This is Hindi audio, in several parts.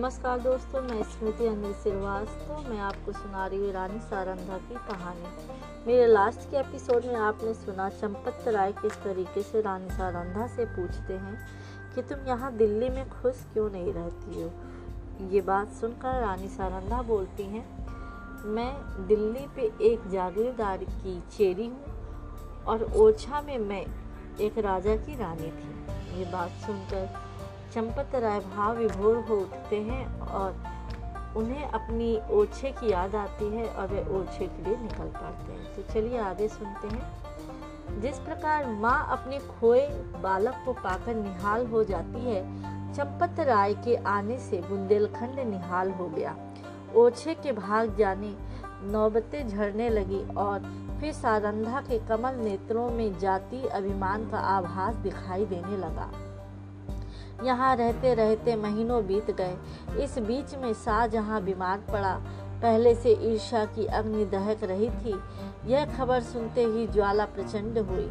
नमस्कार दोस्तों, मैं स्मृति अनिल श्रीवास्तव। मैं आपको सुना रही हूँ रानी सारंधा की कहानी। मेरे लास्ट के एपिसोड में आपने सुना चंपत राय किस तरीके से रानी सारंधा से पूछते हैं कि तुम यहाँ दिल्ली में खुश क्यों नहीं रहती हो? ये बात सुनकर रानी सारंधा बोलती हैं, मैं दिल्ली पे एक जागीरदार की चेरी हूँ और ओछा में मैं एक राजा की रानी थी। ये बात सुनकर चंपत राय भाव विभोर हो उठते हैं और उन्हें अपनी ओछे की याद आती है और वे ओछे के लिए निकल पड़ते हैं। तो चलिए आगे सुनते हैं। जिस प्रकार माँ अपने खोए बालक को पाकर निहाल हो जाती है चंपत राय के आने से बुंदेलखंड निहाल हो गया। ओछे के भाग जाने, नौबतें झड़ने लगी और फिर सारंधा के कमल नेत्रों में जाति अभिमान का आभास दिखाई देने लगा। यहाँ रहते रहते महीनों बीत गए। इस बीच में शाहजहाँ बीमार पड़ा। पहले से ईर्षा की अग्नि दहक रही थी। यह खबर सुनते ही ज्वाला प्रचंड हुई।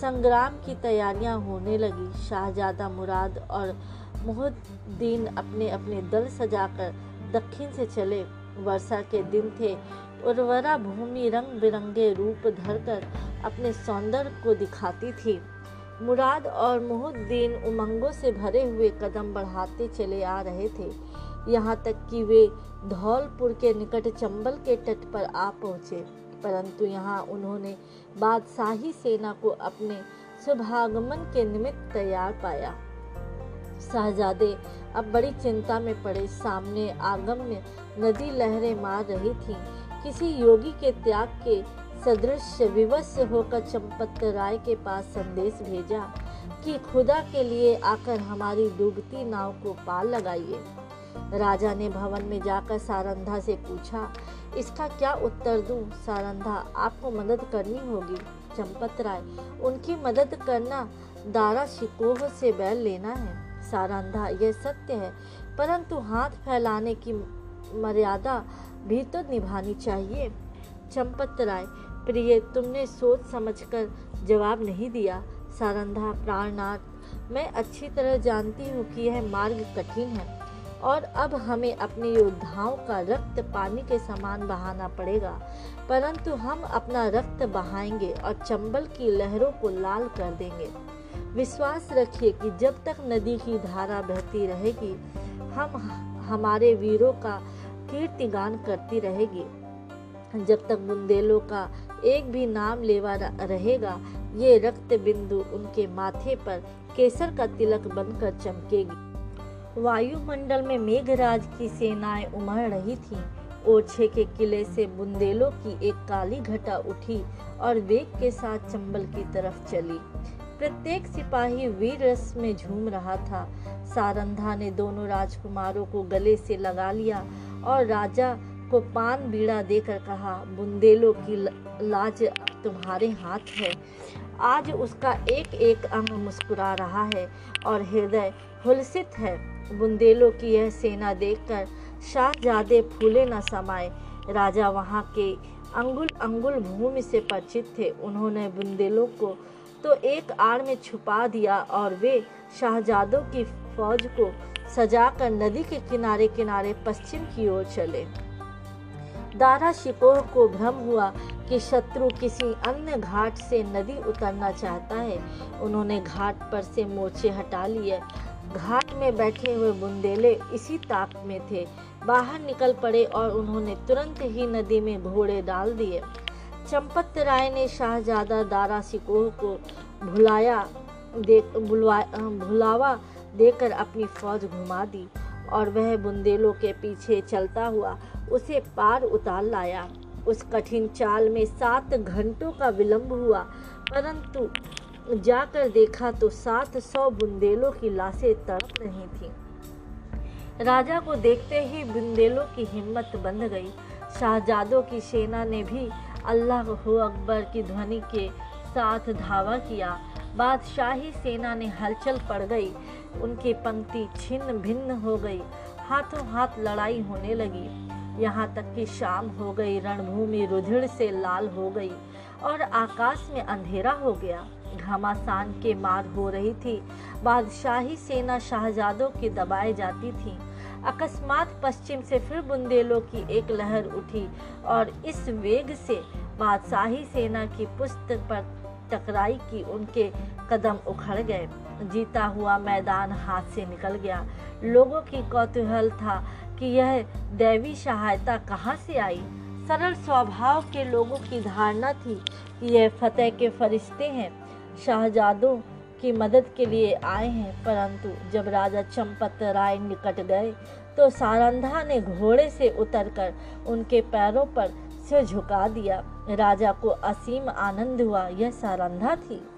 संग्राम की तैयारियाँ होने लगी। शाहजादा मुराद और मुहुद्दीन अपने अपने दल सजाकर दक्षिण से चले। वर्षा के दिन थे। उर्वरा भूमि रंग बिरंगे रूप धरकर अपने सौंदर्य को दिखाती थी। मुराद और मुहुद्दीन उमंगों से भरे हुए कदम बढ़ाते चले आ रहे थे। यहाँ तक कि वे धौलपुर के निकट चंबल के तट पर आ पहुँचे। परंतु यहाँ उन्होंने बादशाही सेना को अपने शुभागमन के निमित्त तैयार पाया। शाहजादे अब बड़ी चिंता में पड़े। सामने आगम्य नदी लहरें मार रही थी। किसी योगी के त्याग के सदृश विवश होकर चंपत राय के पास संदेश भेजा कि खुदा के लिए आकर हमारी डूबती नाव को पाल लगाइए। राजा ने भवन में जाकर सारंधा से पूछा, इसका क्या उत्तर दूँ? सारंधा, आपको मदद करनी होगी। चंपत राय उनकी मदद करना दारा शिकोह से बैल लेना है। सारंधा, यह सत्य है, परंतु हाथ फैलाने की मर्यादा भी तो निभानी चाहिए। चंपत राय प्रिय, तुमने सोच समझकर जवाब नहीं दिया। सारंधा, प्राणनाथ, मैं अच्छी तरह जानती हूँ कि यह मार्ग कठिन है और अब हमें अपने योद्धाओं का रक्त पानी के समान बहाना पड़ेगा। परंतु हम अपना रक्त बहाएँगे और चंबल की लहरों को लाल कर देंगे। विश्वास रखिए कि जब तक नदी की धारा बहती रहेगी, हम हमारे वीरों का कीर्तिगान करती रहेगी। जब तक बुंदेलों का एक भी नाम लेवा रहेगा। ये रक्त बिंदु उनके माथे पर केसर का तिलक बनकर चमकेगी। वायुमंडल में मेघराज की सेनाएँ उमड़ रही थीं। ओछे के किले से बुंदेलों की एक काली घटा उठी और वेग के साथ चंबल की तरफ़ चली। प्रत्येक सिपाही वीर रस में झूम रहा था। सारंधा ने दोनों राजकुमारों को गले से लगा लिया और राजा को पान बीड़ा देकर कहा, बुंदेलों की लाज तुम्हारे हाथ है। आज उसका एक एक अंग मुस्कुरा रहा है और हृदय हुलसित है। बुंदेलों की यह सेना देखकर शाहजादे फूले न समाये। राजा वहाँ के अंगुल अंगुल भूमि से परिचित थे। उन्होंने बुंदेलों को तो एक आड़ में छुपा दिया और वे शाहजादों की फौज को सजाकर नदी के किनारे किनारे पश्चिम की ओर चले। दारा शिकोह को भ्रम हुआ कि शत्रु किसी अन्य घाट से नदी उतरना चाहता है। उन्होंने घाट पर से मोर्चे हटा लिए। घाट में बैठे हुए बुंदेले इसी ताक में थे। बाहर निकल पड़े और उन्होंने तुरंत ही नदी में घोड़े डाल दिए। चंपत राय ने शाहजादा दारा सिकोह को भुलाया दे भुलावा देकर अपनी फौज घुमा दी। और वह बुंदेलों के पीछे चलता हुआ उसे पार उतार लाया। उस कठिन चाल में सात घंटों का विलंब हुआ, परंतु जाकर देखा तो सात सौ बुंदेलों की लाशें तड़प रही थीं। राजा को देखते ही बुंदेलों की हिम्मत बंध गई। शाहजादों की सेना ने भी अल्लाह अकबर की ध्वनि के साथ धावा किया। बादशाही सेना ने हलचल पड़ गई। उनकी पंक्ति छिन्न भिन्न हो गई। हाथों हाथ लड़ाई होने लगी। यहाँ तक कि शाम हो गई, रणभूमि रुधिर से लाल हो गई और आकाश में अंधेरा हो गया। घमासान के मार हो रही थी। बादशाही सेना शाहजादों की दबाए जाती थी। अकस्मात पश्चिम से फिर बुंदेलों की एक लहर उठी और इस वेग से बादशाही सेना की पुस्तक पर टकराई कि उनके कदम उखड़ गए। जीता हुआ मैदान हाथ से निकल गया। लोगों की कौतूहल था कि यह दैवी सहायता कहाँ से आई? सरल स्वभाव के लोगों की धारणा थी कि यह फतेह के फरिश्ते हैं। शाहजादों की मदद के लिए आए हैं, परंतु जब राजा चंपत राय निकट गए तो सारंधा ने घोड़े से उतरकर उनके पैरों पर सिर झुका दिया। राजा को असीम आनंद हुआ। यह सारंधा थी।